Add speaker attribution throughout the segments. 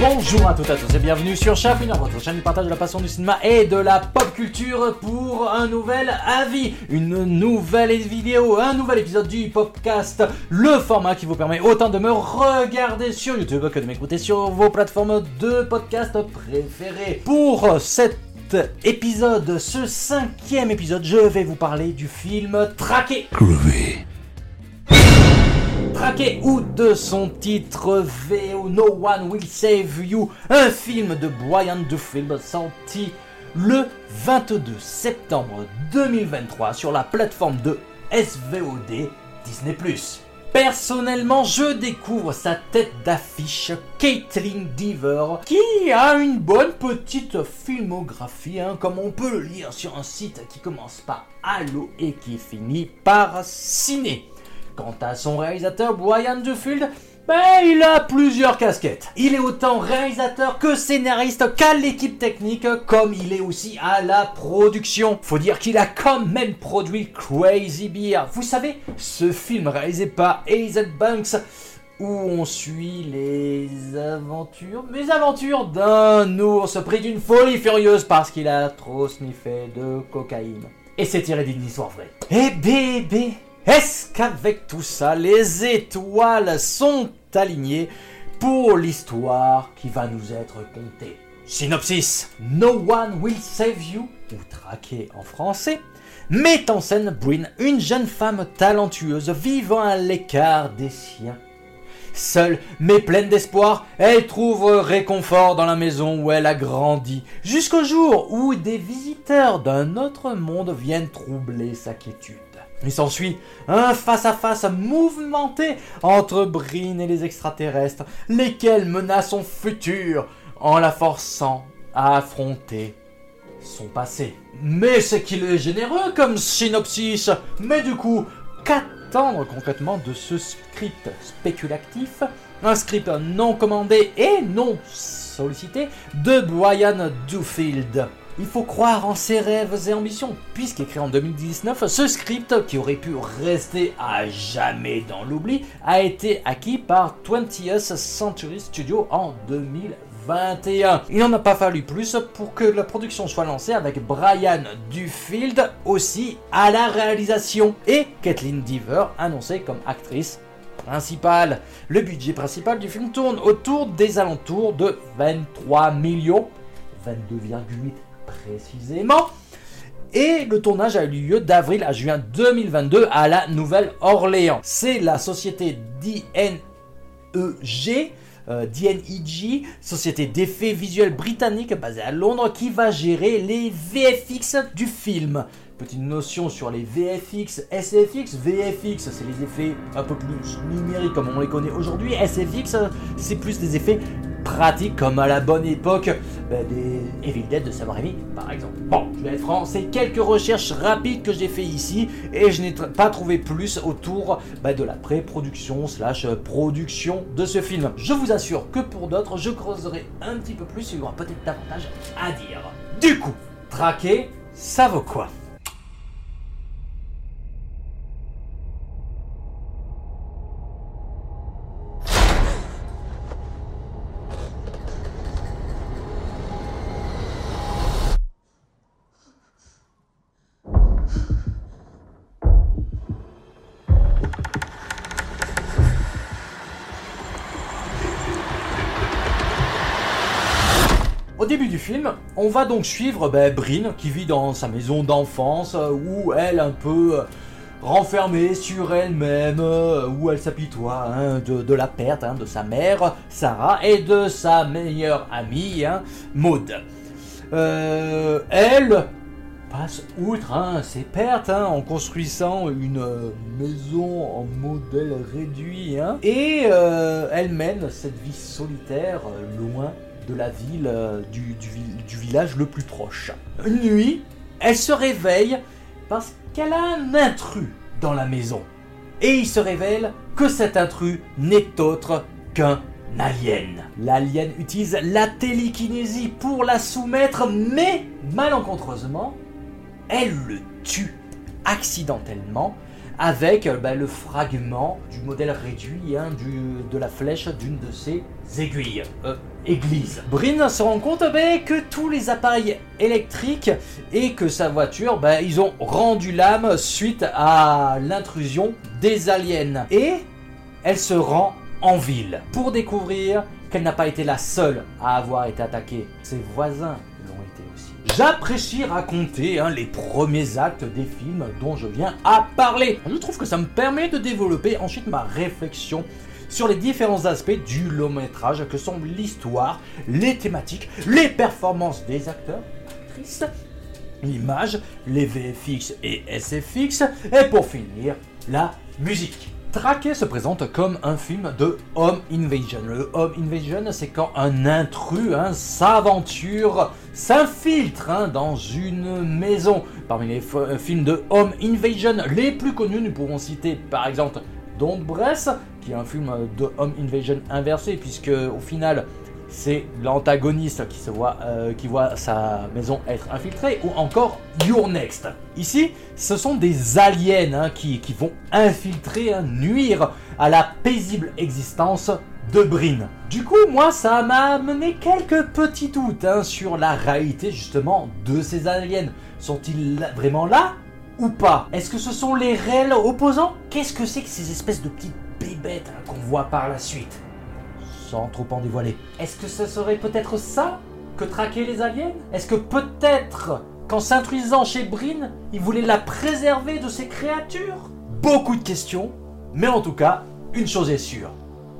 Speaker 1: Bonjour à toutes et à tous et bienvenue sur Chapineur, votre chaîne du partage de la passion du cinéma et de la pop culture pour un nouvel avis, une nouvelle vidéo, un nouvel épisode du podcast, le format qui vous permet autant de me regarder sur YouTube que de m'écouter sur vos plateformes de podcast préférées. Pour cet épisode, ce cinquième épisode, je vais vous parler du film Traqué. Ou de son titre VO No One Will Save You, un film de Brian Duffield sorti le 22 septembre 2023 sur la plateforme de SVOD Disney+. Personnellement, je découvre sa tête d'affiche, Caitlin Deaver, qui a une bonne petite filmographie, hein, comme on peut le lire sur un site qui commence par Allo et qui finit par Ciné. Quant à son réalisateur, Brian Duffield, ben, il a plusieurs casquettes. Il est autant réalisateur que scénariste qu'à l'équipe technique, comme il est aussi à la production. Faut dire qu'il a quand même produit Crazy Beer. Vous savez, ce film réalisé par Hazel Banks, où on suit les aventures, mes aventures d'un ours pris d'une folie furieuse parce qu'il a trop sniffé de cocaïne. Et c'est tiré d'une histoire vraie. Eh bébé, est-ce qu'avec tout ça, les étoiles sont alignées pour l'histoire qui va nous être contée? Synopsis No One Will Save You, ou traqué en français, met en scène Bryn, une jeune femme talentueuse vivant à l'écart des siens. Seule, mais pleine d'espoir, elle trouve réconfort dans la maison où elle a grandi, jusqu'au jour où des visiteurs d'un autre monde viennent troubler sa quiétude. Il s'ensuit un face-à-face mouvementé entre Bryn et les extraterrestres, lesquels menacent son futur en la forçant à affronter son passé. Mais c'est qu'il est généreux comme synopsis. Mais du coup, qu'attendre concrètement de ce script spéculatif? Un script non commandé et non sollicité de Brian Duffield. Il faut croire en ses rêves et ambitions, puisqu'écrit en 2019, ce script, qui aurait pu rester à jamais dans l'oubli, a été acquis par 20th Century Studio en 2021. Il n'en a pas fallu plus pour que la production soit lancée avec Brian Duffield aussi à la réalisation et Kathleen Deaver annoncée comme actrice principale. Le budget principal du film tourne autour des alentours de 23 millions, 22,8 Et le tournage a eu lieu d'avril à juin 2022 à la Nouvelle-Orléans. C'est la société DNEG, euh, DNEG, société d'effets visuels britannique basée à Londres, qui va gérer les VFX du film. Petite notion sur les VFX, SFX. VFX, c'est les effets un peu plus numériques comme on les connaît aujourd'hui. SFX, c'est plus des effets pratiques comme à la bonne époque bah, des Evil Dead de Sam Raimi, par exemple. Bon, je vais être franc, c'est quelques recherches rapides que j'ai fait ici et je n'ai pas trouvé plus autour bah, de la pré-production slash production de ce film. Je vous assure que pour d'autres, je creuserai un petit peu plus, il y aura peut-être davantage à dire. Du coup, traquer, ça vaut quoi? Au début du film, on va donc suivre ben, Bryn qui vit dans sa maison d'enfance euh, où elle un peu euh, renfermée sur elle-même, euh, où elle s'apitoie hein, de, la perte hein, de sa mère, Sarah, et de sa meilleure amie, hein, Maud. Elle passe outre ses pertes en construisant une maison en modèle réduit et elle mène cette vie solitaire loin de la ville, euh, du, du vi- du village le plus proche. Une nuit, elle se réveille parce qu'elle a un intrus dans la maison. Et il se révèle que cet intrus n'est autre qu'un alien. L'alien utilise la télékinésie pour la soumettre, mais malencontreusement, elle le tue accidentellement avec euh, bah, le fragment du modèle réduit hein, de la flèche d'une de ses aiguilles. Euh, église. Brin se rend compte bah, que tous les appareils électriques et que sa voiture, bah, ils ont rendu l'âme suite à l'intrusion des aliens. Et elle se rend en ville pour découvrir qu'elle n'a pas été la seule à avoir été attaquée. Ses voisins l'ont été aussi. J'apprécie raconter hein, les premiers actes des films dont je viens à parler. Je trouve que ça me permet de développer ensuite ma réflexion sur les différents aspects du long métrage que sont l'histoire, les thématiques, les performances des acteurs, actrices, l'image, les VFX et SFX, et pour finir, la musique. Traqué se présente comme un film de home invasion. Le home invasion, c'est quand un intrus s'aventure, s'infiltre hein, dans une maison. Parmi les euh, films de home invasion les plus connus, nous pouvons citer par exemple Don't Bress, qui est un film de home invasion inversé, puisque au final, c'est l'antagoniste qui, se voit, euh, qui voit sa maison être infiltrée, ou encore Your Next. Ici, ce sont des aliens hein, qui, vont infiltrer, hein, nuire à la paisible existence de Brin. Du coup, moi, ça m'a amené quelques petits doutes hein, sur la réalité justement de ces aliens. Sont-ils vraiment là ou pas? Est-ce que ce sont les réels opposants? Qu'est-ce que c'est que ces espèces de petites bébêtes qu'on voit par la suite? Sans trop en dévoiler. Est-ce que ce serait peut-être ça que traquaient les aliens? Est-ce que peut-être qu'en s'introduisant chez Brin, ils voulaient la préserver de ces créatures? Beaucoup de questions, mais en tout cas, une chose est sûre.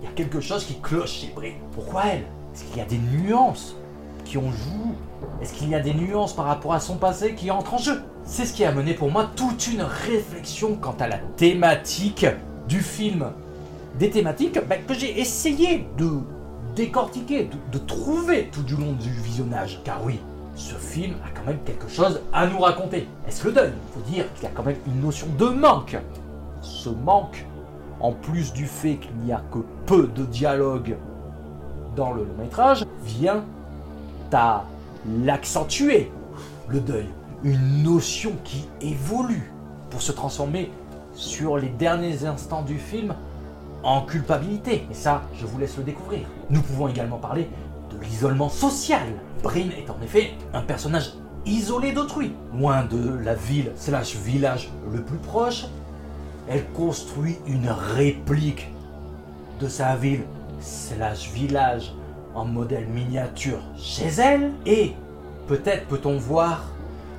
Speaker 1: Il y a quelque chose qui cloche chez Brin. Pourquoi elle? Est-ce qu'il y a des nuances qui ont joué Est-ce qu'il y a des nuances par rapport à son passé qui entrent en jeu? C'est ce qui a mené pour moi toute une réflexion quant à la thématique du film des thématiques bah, que j'ai essayé de décortiquer, de, trouver tout du long du visionnage. Car oui, ce film a quand même quelque chose à nous raconter. Est-ce le deuil? Il faut dire qu'il y a quand même une notion de manque. Ce manque, en plus du fait qu'il n'y a que peu de dialogue dans le long métrage, vient à l'accentuer, le deuil. Une notion qui évolue pour se transformer sur les derniers instants du film en culpabilité. Et ça, je vous laisse le découvrir. Nous pouvons également parler de l'isolement social. Brin est en effet un personnage isolé d'autrui. Loin de la ville slash village le plus proche, elle construit une réplique de sa ville slash village en modèle miniature chez elle. Et peut-être peut-on voir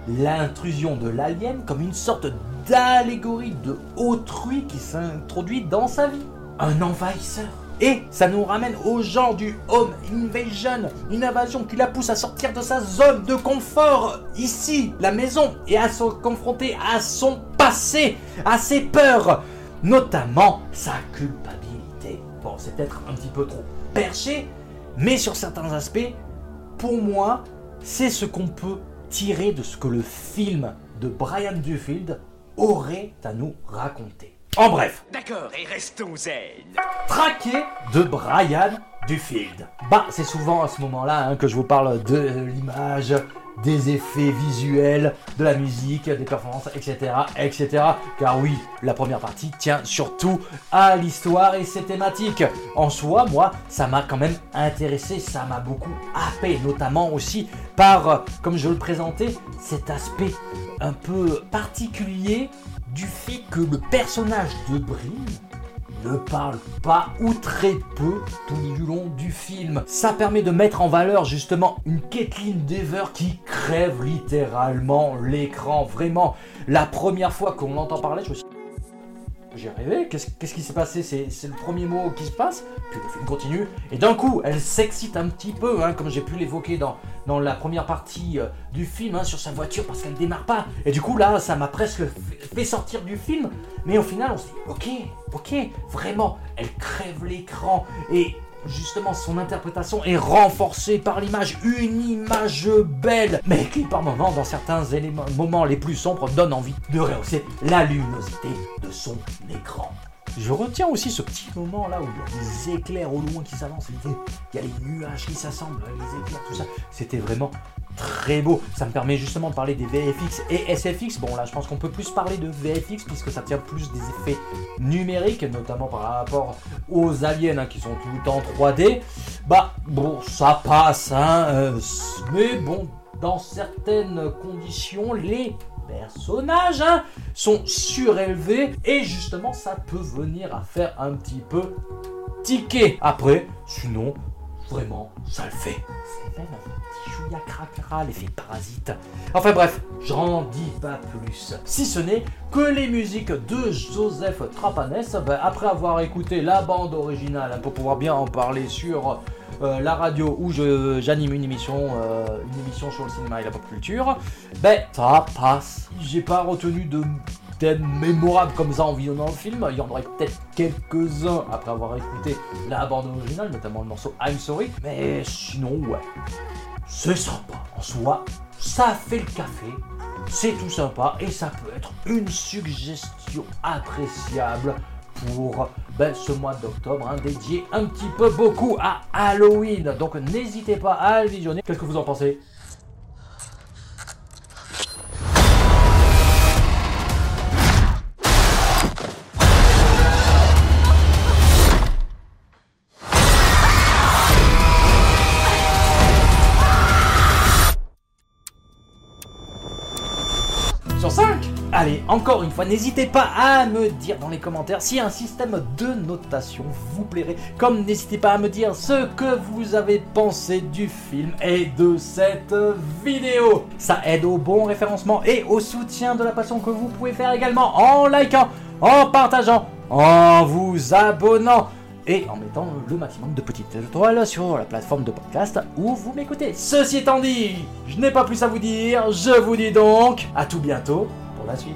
Speaker 1: l'intrusion de l'alien comme une sorte d'allégorie de autrui qui s'introduit dans sa vie un envahisseur. Et ça nous ramène au genre du home invasion, une invasion qui la pousse à sortir de sa zone de confort, ici, la maison, et à se confronter à son passé, à ses peurs, notamment sa culpabilité. Bon, c'est peut-être un petit peu trop perché, mais sur certains aspects, pour moi, c'est ce qu'on peut tirer de ce que le film de Brian Duffield aurait à nous raconter. En bref.
Speaker 2: D'accord, et restons zen.
Speaker 1: Traqué de Brian Duffield. Bah, c'est souvent à ce moment-là hein, que je vous parle de l'image, des effets visuels, de la musique, des performances, etc., etc. Car oui, la première partie tient surtout à l'histoire et ses thématiques. En soi, moi, ça m'a quand même intéressé, ça m'a beaucoup happé, notamment aussi par, comme je le présentais, cet aspect un peu particulier du fait que le personnage de Brin ne parle pas ou très peu tout du long du film. Ça permet de mettre en valeur justement une Kathleen Dever qui crève littéralement l'écran. Vraiment, la première fois qu'on l'entend parler, je me suis j'ai rêvé, qu'est-ce qui s'est passé? C'est le premier mot qui se passe, puis le film continue, et d'un coup, elle s'excite un petit peu, hein, comme j'ai pu l'évoquer dans, la première partie euh, du film, hein, sur sa voiture, parce qu'elle démarre pas. Et du coup, là, ça m'a presque fait sortir du film, mais au final, on se dit, ok, ok, vraiment, elle crève l'écran, et justement son interprétation est renforcée par l'image, une image belle, mais qui par moments, dans certains moments les plus sombres, donne envie de rehausser la luminosité de son écran. Je retiens aussi ce petit moment là où il y a des éclairs au loin qui s'avancent, il y a les nuages qui s'assemblent, les éclairs, tout ça. C'était vraiment très beau. Ça me permet justement de parler des VFX et SFX. Bon là je pense qu'on peut plus parler de VFX puisque ça tient plus des effets numériques, notamment par rapport aux aliens hein, qui sont tout temps 3D. Bah bon ça passe, hein, euh, mais bon dans certaines conditions les personnages hein, sont surélevés et justement ça peut venir à faire un petit peu ticket. Après, sinon, vraiment, ça le fait. C'est même un petit chouïa cracra, l'effet parasite. Enfin bref, j'en dis pas plus. Si ce n'est que les musiques de Joseph Trapanès, ben, après avoir écouté la bande originale, pour pouvoir bien en parler sur euh, la radio où j'anime une émission, euh, une émission sur le cinéma et la pop culture, ben ça passe. J'ai pas retenu de thèmes mémorables comme ça en visionnant le film. Il y en aurait peut-être quelques-uns après avoir écouté la bande originale, notamment le morceau I'm Sorry. Mais sinon, ouais, c'est sympa en soi. Ça fait le café, c'est tout sympa et ça peut être une suggestion appréciable pour ben, ce mois d'octobre, hein, dédié un petit peu beaucoup à Halloween. Donc n'hésitez pas à le visionner. Qu'est-ce que vous en pensez? Encore une fois, n'hésitez pas à me dire dans les commentaires si un système de notation vous plairait. Comme n'hésitez pas à me dire ce que vous avez pensé du film et de cette vidéo. Ça aide au bon référencement et au soutien de la passion que vous pouvez faire également en likant, en partageant, en vous abonnant et en mettant le maximum de petites étoiles sur la plateforme de podcast où vous m'écoutez. Ceci étant dit, je n'ai pas plus à vous dire, je vous dis donc à tout bientôt pour la suite.